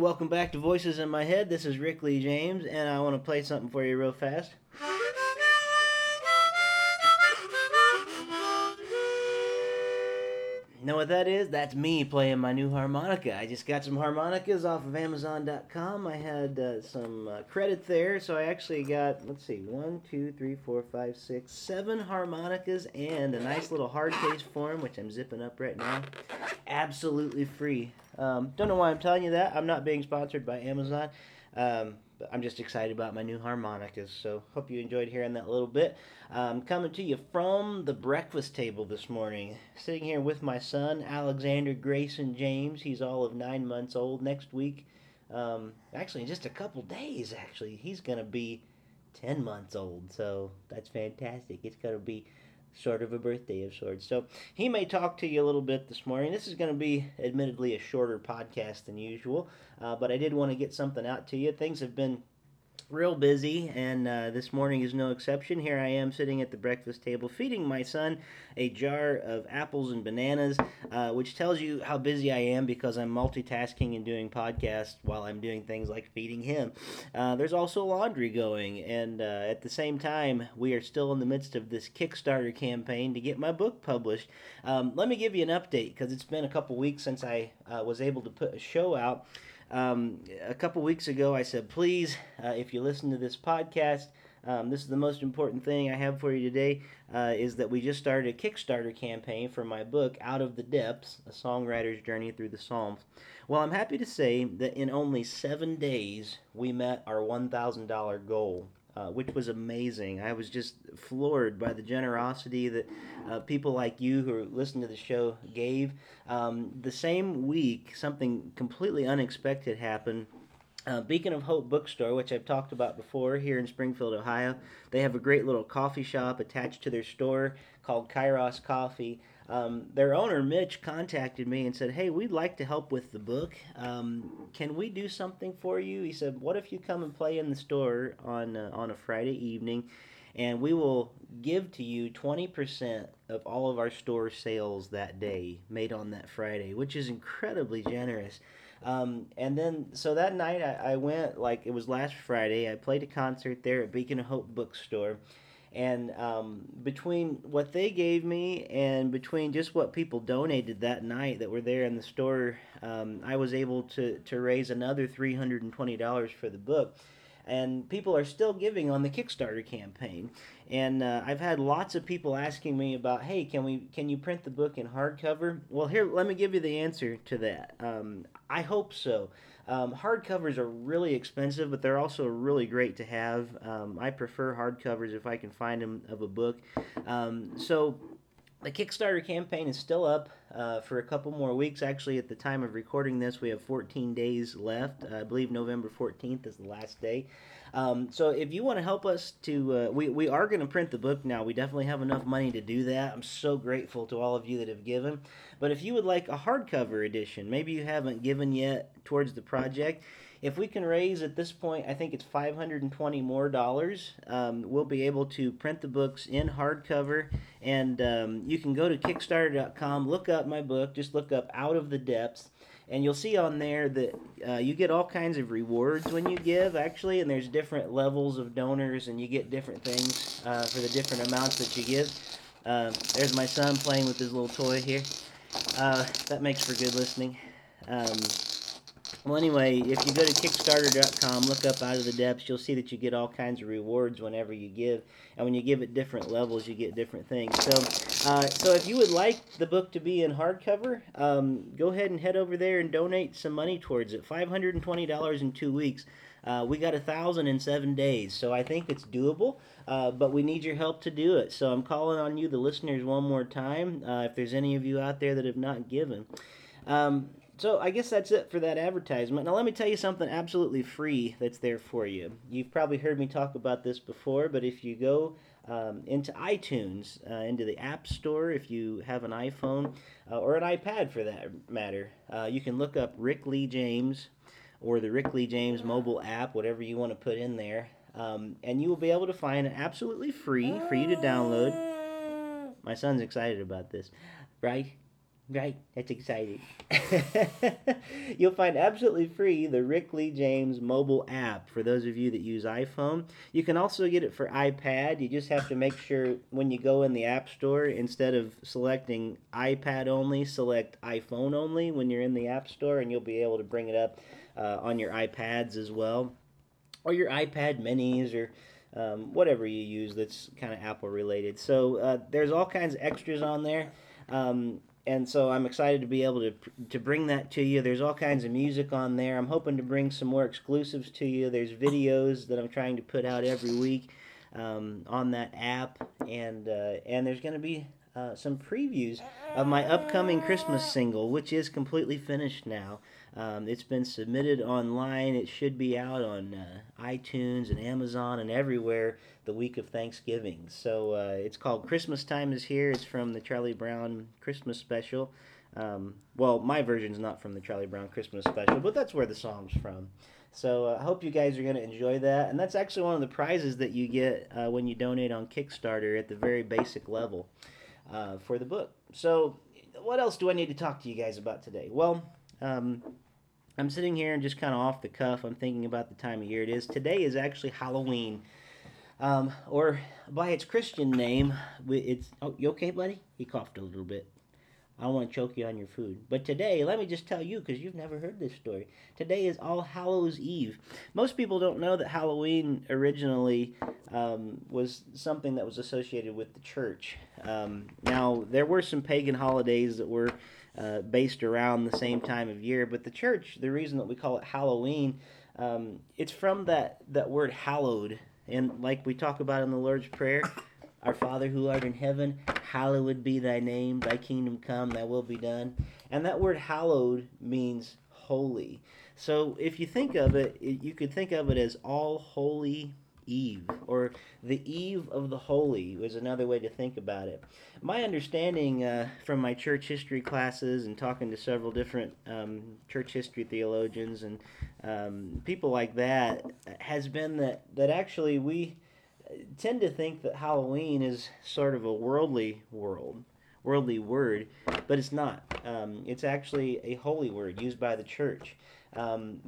Welcome back to Voices in My Head. This is Rick Lee James, and I want to play something for you real fast. Know what that is? That's me playing my new harmonica. I just got some harmonicas off of Amazon.com. I had uh, some uh, credit there, so I actually got, let's see, one, two, three, four, five, six, seven harmonicas and a nice little hard case form, which I'm zipping up right now. Absolutely free. Um, don't know why I'm telling you that. I'm not being sponsored by Amazon. Um, but I'm just excited about my new harmonicas. So hope you enjoyed hearing that a little bit. Um, coming to you from the breakfast table this morning. Sitting here with my son, Alexander Grayson James. He's all of nine months old. Next week, um, actually, in just a couple days, actually, he's to be 10 months old. So that's fantastic. It's to be sort of a birthday of sorts. So he may talk to you a little bit this morning. This is going to be, admittedly, a shorter podcast than usual, uh, but I did want to get something out to you. Things have been real busy, and uh, this morning is no exception. Here I am sitting at the breakfast table feeding my son a jar of apples and bananas, uh, which tells you how busy I am because I'm multitasking and doing podcasts while I'm doing things like feeding him. Uh, there's also laundry going, and uh, at the same time, we are still in the midst of this Kickstarter campaign to get my book published. Um, let me give you an update because it's been a couple weeks since I uh, was able to put a show out. Um, a couple weeks ago, I said, please, uh, if you listen to this podcast, um, this is the most important thing I have for you today uh, is that we just started a Kickstarter campaign for my book, Out of the Depths A Songwriter's Journey Through the Psalms. Well, I'm happy to say that in only seven days, we met our $1,000 goal. Uh, which was amazing. I was just floored by the generosity that uh, people like you who listen to the show gave. Um, the same week, something completely unexpected happened. Uh, Beacon of Hope Bookstore, which I've talked about before here in Springfield, Ohio, they have a great little coffee shop attached to their store called Kairos Coffee. Um, their owner, Mitch, contacted me and said, Hey, we'd like to help with the book. Um, can we do something for you? He said, What if you come and play in the store on, uh, on a Friday evening? And we will give to you 20% of all of our store sales that day made on that Friday, which is incredibly generous. Um, and then, so that night I, I went, like it was last Friday, I played a concert there at Beacon of Hope Bookstore and um, between what they gave me and between just what people donated that night that were there in the store, um, I was able to, to raise another $320 for the book. And people are still giving on the Kickstarter campaign. And uh, I've had lots of people asking me about, hey, can we can you print the book in hardcover? Well, here, let me give you the answer to that. Um, I hope so. Um, hardcovers are really expensive, but they're also really great to have. Um, I prefer hardcovers if I can find them of a book. Um, so the Kickstarter campaign is still up uh, for a couple more weeks. Actually, at the time of recording this, we have 14 days left. I believe November 14th is the last day. Um, so if you want to help us to, uh, we, we are going to print the book now. We definitely have enough money to do that. I'm so grateful to all of you that have given. But if you would like a hardcover edition, maybe you haven't given yet towards the project, if we can raise at this point, I think it's 520 more dollars, um, we'll be able to print the books in hardcover. And um, you can go to Kickstarter.com, look up my book, just look up Out of the Depths and you'll see on there that uh, you get all kinds of rewards when you give actually and there's different levels of donors and you get different things uh, for the different amounts that you give. Uh, there's my son playing with his little toy here. Uh, that makes for good listening. Um, well anyway if you go to kickstarter.com look up out of the depths you'll see that you get all kinds of rewards whenever you give and when you give at different levels you get different things so uh, so if you would like the book to be in hardcover um, go ahead and head over there and donate some money towards it $520 in two weeks uh, we got a thousand in seven days, so I think it's doable. Uh, but we need your help to do it. So I'm calling on you, the listeners, one more time. Uh, if there's any of you out there that have not given, um, so I guess that's it for that advertisement. Now let me tell you something absolutely free that's there for you. You've probably heard me talk about this before, but if you go um, into iTunes, uh, into the App Store, if you have an iPhone uh, or an iPad for that matter, uh, you can look up Rick Lee James or the Rick Lee James mobile app, whatever you want to put in there, um, and you will be able to find it absolutely free for you to download. My son's excited about this, right? Right, that's exciting. You'll find absolutely free the Rick Lee James mobile app for those of you that use iPhone. You can also get it for iPad. You just have to make sure when you go in the App Store, instead of selecting iPad only, select iPhone only when you're in the App Store, and you'll be able to bring it up uh, on your iPads as well, or your iPad minis, or um, whatever you use that's kind of Apple related. So uh, there's all kinds of extras on there. Um, and so I'm excited to be able to to bring that to you. There's all kinds of music on there. I'm hoping to bring some more exclusives to you. There's videos that I'm trying to put out every week um, on that app, and uh, and there's going to be uh, some previews of my upcoming Christmas single, which is completely finished now. Um, it's been submitted online. It should be out on uh, iTunes and Amazon and everywhere the week of Thanksgiving. So uh, it's called Christmas Time is Here. It's from the Charlie Brown Christmas special. Um, well, my version's not from the Charlie Brown Christmas special, but that's where the song's from. So uh, I hope you guys are going to enjoy that. And that's actually one of the prizes that you get uh, when you donate on Kickstarter at the very basic level uh, for the book. So, what else do I need to talk to you guys about today? Well, um, I'm sitting here and just kind of off the cuff. I'm thinking about the time of year it is. Today is actually Halloween. Um, or by its Christian name, it's. Oh, you okay, buddy? He coughed a little bit. I want to choke you on your food. But today, let me just tell you, because you've never heard this story. Today is All Hallows Eve. Most people don't know that Halloween originally um, was something that was associated with the church. Um, now, there were some pagan holidays that were uh, based around the same time of year, but the church, the reason that we call it Halloween, um, it's from that, that word hallowed. And like we talk about in the Lord's Prayer, our Father who art in heaven, hallowed be thy name, thy kingdom come, thy will be done. And that word hallowed means holy. So if you think of it, you could think of it as all holy eve, or the eve of the holy was another way to think about it. My understanding uh, from my church history classes and talking to several different um, church history theologians and um, people like that has been that, that actually we tend to think that Halloween is sort of a worldly world, worldly word, but it's not. Um, it's actually a holy word used by the church. Um,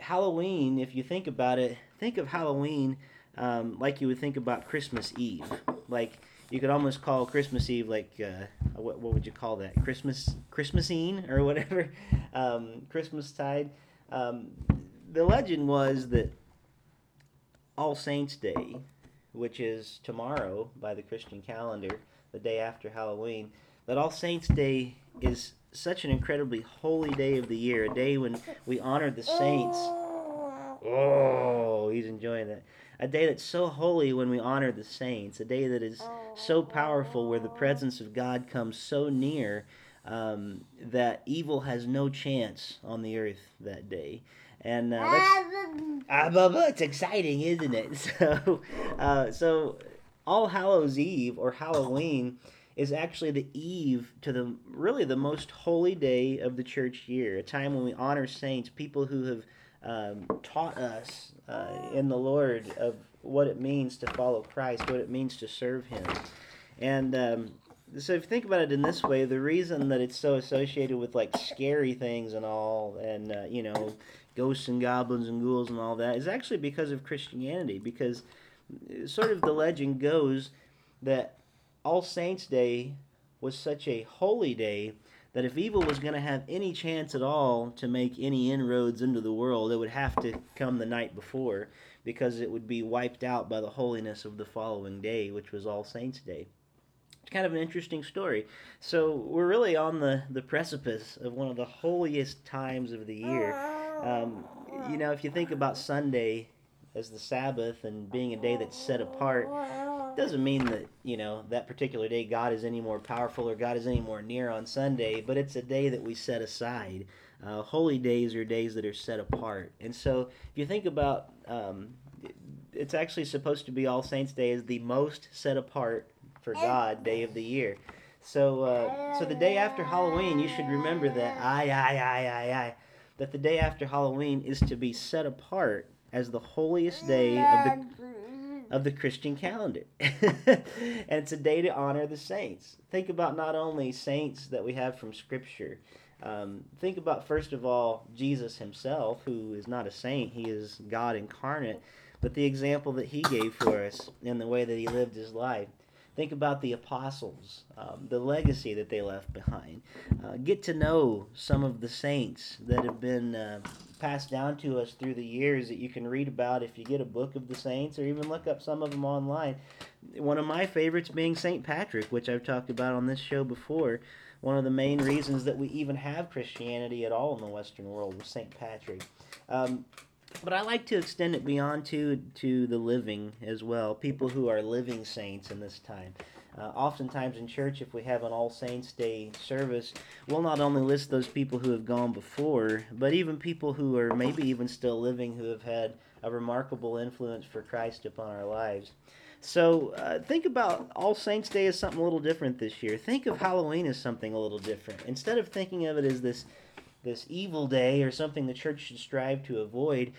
Halloween, if you think about it, think of Halloween um, like you would think about Christmas Eve. Like you could almost call Christmas Eve like uh, what, what would you call that? Christmas Christmasine or whatever, um, Christmas tide. Um, the legend was that All Saints Day which is tomorrow by the Christian calendar, the day after Halloween, that All Saints' Day is such an incredibly holy day of the year, a day when we honor the saints. Oh, he's enjoying that. A day that's so holy when we honor the saints, a day that is so powerful where the presence of God comes so near um, that evil has no chance on the earth that day. And uh, that's, it's exciting, isn't it? So, uh, so All Hallows Eve or Halloween is actually the eve to the really the most holy day of the church year, a time when we honor saints, people who have um, taught us uh, in the Lord of what it means to follow Christ, what it means to serve Him, and um, so if you think about it in this way, the reason that it's so associated with like scary things and all, and uh, you know, ghosts and goblins and ghouls and all that is actually because of Christianity. Because sort of the legend goes that All Saints' Day was such a holy day that if evil was going to have any chance at all to make any inroads into the world, it would have to come the night before because it would be wiped out by the holiness of the following day, which was All Saints' Day. It's kind of an interesting story. So we're really on the, the precipice of one of the holiest times of the year. Um, you know, if you think about Sunday as the Sabbath and being a day that's set apart, doesn't mean that you know that particular day God is any more powerful or God is any more near on Sunday, but it's a day that we set aside. Uh, holy days are days that are set apart, and so if you think about, um, it's actually supposed to be All Saints Day is the most set apart for God day of the year. So, uh, so the day after Halloween, you should remember that I, I, I, I, I, that the day after Halloween is to be set apart as the holiest day of the of the Christian calendar. and it's a day to honor the saints. Think about not only saints that we have from Scripture. Um, think about, first of all, Jesus himself, who is not a saint, he is God incarnate, but the example that he gave for us and the way that he lived his life. Think about the apostles, um, the legacy that they left behind. Uh, get to know some of the saints that have been uh, passed down to us through the years that you can read about if you get a book of the saints or even look up some of them online. One of my favorites being St. Patrick, which I've talked about on this show before. One of the main reasons that we even have Christianity at all in the Western world was St. Patrick. Um, but I like to extend it beyond to to the living as well. People who are living saints in this time. Uh, oftentimes in church, if we have an All Saints Day service, we'll not only list those people who have gone before, but even people who are maybe even still living who have had a remarkable influence for Christ upon our lives. So uh, think about All Saints Day as something a little different this year. Think of Halloween as something a little different. Instead of thinking of it as this this evil day or something the church should strive to avoid,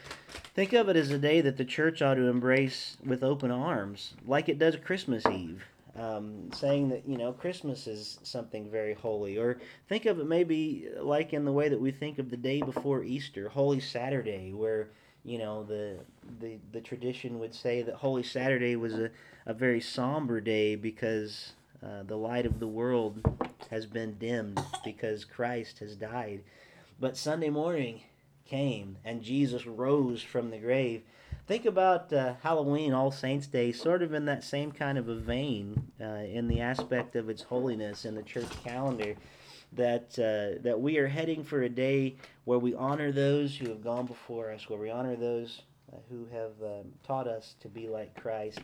think of it as a day that the church ought to embrace with open arms, like it does Christmas Eve. Um, saying that you know Christmas is something very holy, or think of it maybe like in the way that we think of the day before Easter, Holy Saturday, where you know the the the tradition would say that Holy Saturday was a, a very somber day because uh, the light of the world has been dimmed because Christ has died. But Sunday morning came and Jesus rose from the grave. Think about uh, Halloween, All Saints Day, sort of in that same kind of a vein, uh, in the aspect of its holiness in the church calendar. That uh, that we are heading for a day where we honor those who have gone before us, where we honor those uh, who have um, taught us to be like Christ.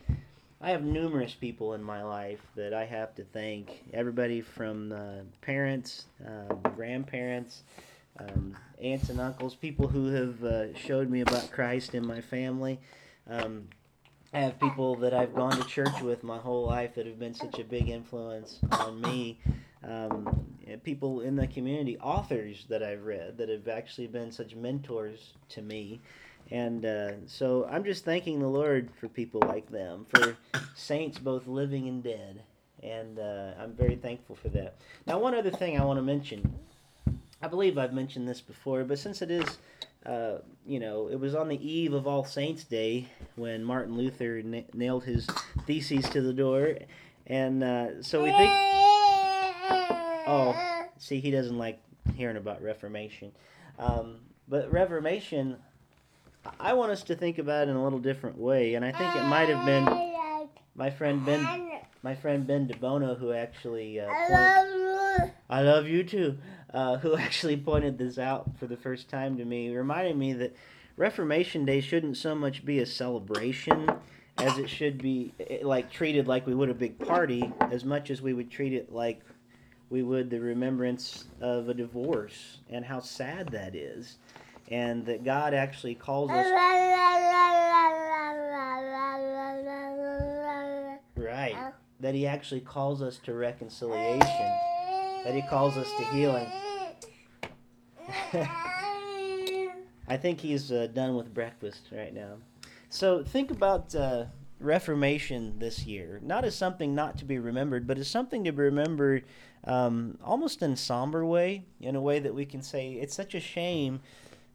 I have numerous people in my life that I have to thank. Everybody from uh, parents, uh, grandparents, um, aunts and uncles, people who have uh, showed me about Christ in my family. Um, I have people that I've gone to church with my whole life that have been such a big influence on me. Um, people in the community, authors that I've read that have actually been such mentors to me. And uh, so I'm just thanking the Lord for people like them, for saints both living and dead. And uh, I'm very thankful for that. Now, one other thing I want to mention I believe I've mentioned this before, but since it is, uh, you know, it was on the eve of All Saints' Day when Martin Luther na- nailed his theses to the door, and uh, so we think. Oh, see, he doesn't like hearing about Reformation, um, but Reformation. I want us to think about it in a little different way, and I think it might have been my friend Ben, my friend Ben DeBono, who actually. Uh, I love you too uh, who actually pointed this out for the first time to me, reminding me that Reformation Day shouldn't so much be a celebration as it should be eh, like treated like we would a big party, as much as we would treat it like we would the remembrance of a divorce and how sad that is, and that God actually calls us. Right. That He actually calls us to reconciliation that he calls us to healing. I think he's uh, done with breakfast right now. So think about uh, Reformation this year, not as something not to be remembered, but as something to be remembered um, almost in somber way, in a way that we can say it's such a shame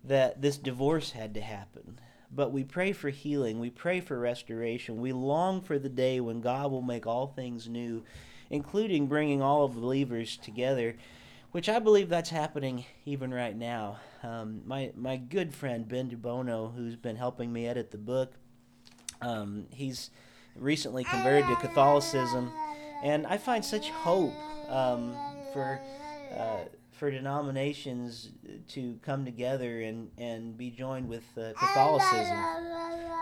that this divorce had to happen. But we pray for healing, we pray for restoration, we long for the day when God will make all things new including bringing all of the believers together, which I believe that's happening even right now. Um, my my good friend Ben DeBono, who's been helping me edit the book, um, he's recently converted to Catholicism, and I find such hope um, for. Uh, for denominations to come together and, and be joined with uh, Catholicism.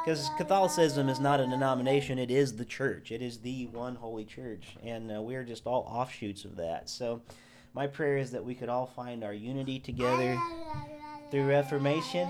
Because Catholicism is not a denomination, it is the church. It is the one holy church. And uh, we're just all offshoots of that. So my prayer is that we could all find our unity together through Reformation.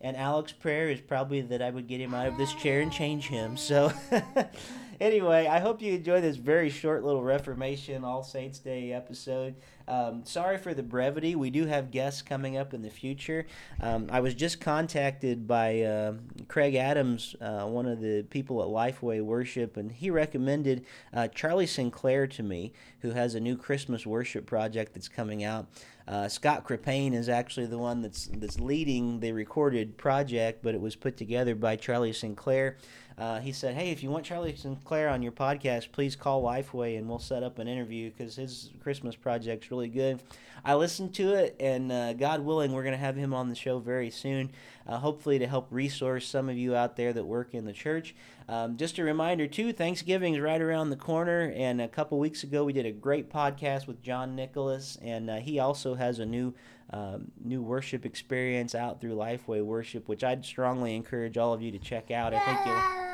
And Alex's prayer is probably that I would get him out of this chair and change him. So, anyway, I hope you enjoy this very short little Reformation All Saints Day episode. Um, sorry for the brevity. We do have guests coming up in the future. Um, I was just contacted by uh, Craig Adams, uh, one of the people at Lifeway Worship, and he recommended uh, Charlie Sinclair to me, who has a new Christmas worship project that's coming out. Uh, Scott Krippayne is actually the one that's that's leading the recorded project, but it was put together by Charlie Sinclair. Uh, he said, "Hey, if you want Charlie Sinclair on your podcast, please call Lifeway and we'll set up an interview because his Christmas project's really good." I listened to it, and uh, God willing, we're going to have him on the show very soon, uh, hopefully to help resource some of you out there that work in the church. Um, just a reminder, too, Thanksgiving is right around the corner, and a couple weeks ago we did a great podcast with John Nicholas, and uh, he also has a new um, new worship experience out through Lifeway Worship, which I'd strongly encourage all of you to check out. I think you'll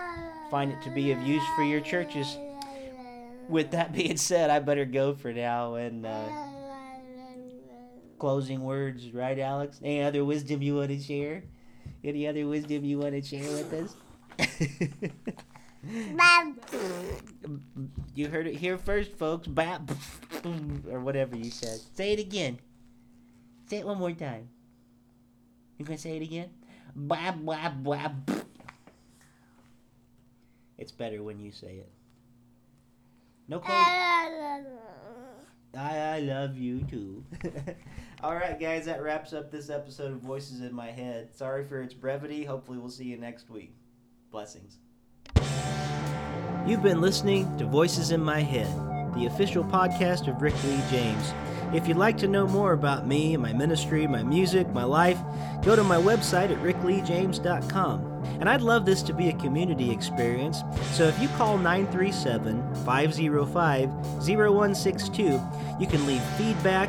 find it to be of use for your churches. With that being said, I better go for now and. Uh, closing words, right, Alex? Any other wisdom you want to share? Any other wisdom you want to share with us? you heard it here first, folks. Bap, or whatever you said. Say it again. Say it one more time. You gonna say it again? Bap, bap, bap. It's better when you say it. No close. I, I love you too. All right, guys, that wraps up this episode of Voices in My Head. Sorry for its brevity. Hopefully, we'll see you next week. Blessings. You've been listening to Voices in My Head, the official podcast of Rick Lee James. If you'd like to know more about me, my ministry, my music, my life, go to my website at rickleejames.com. And I'd love this to be a community experience, so if you call 937 505 0162, you can leave feedback,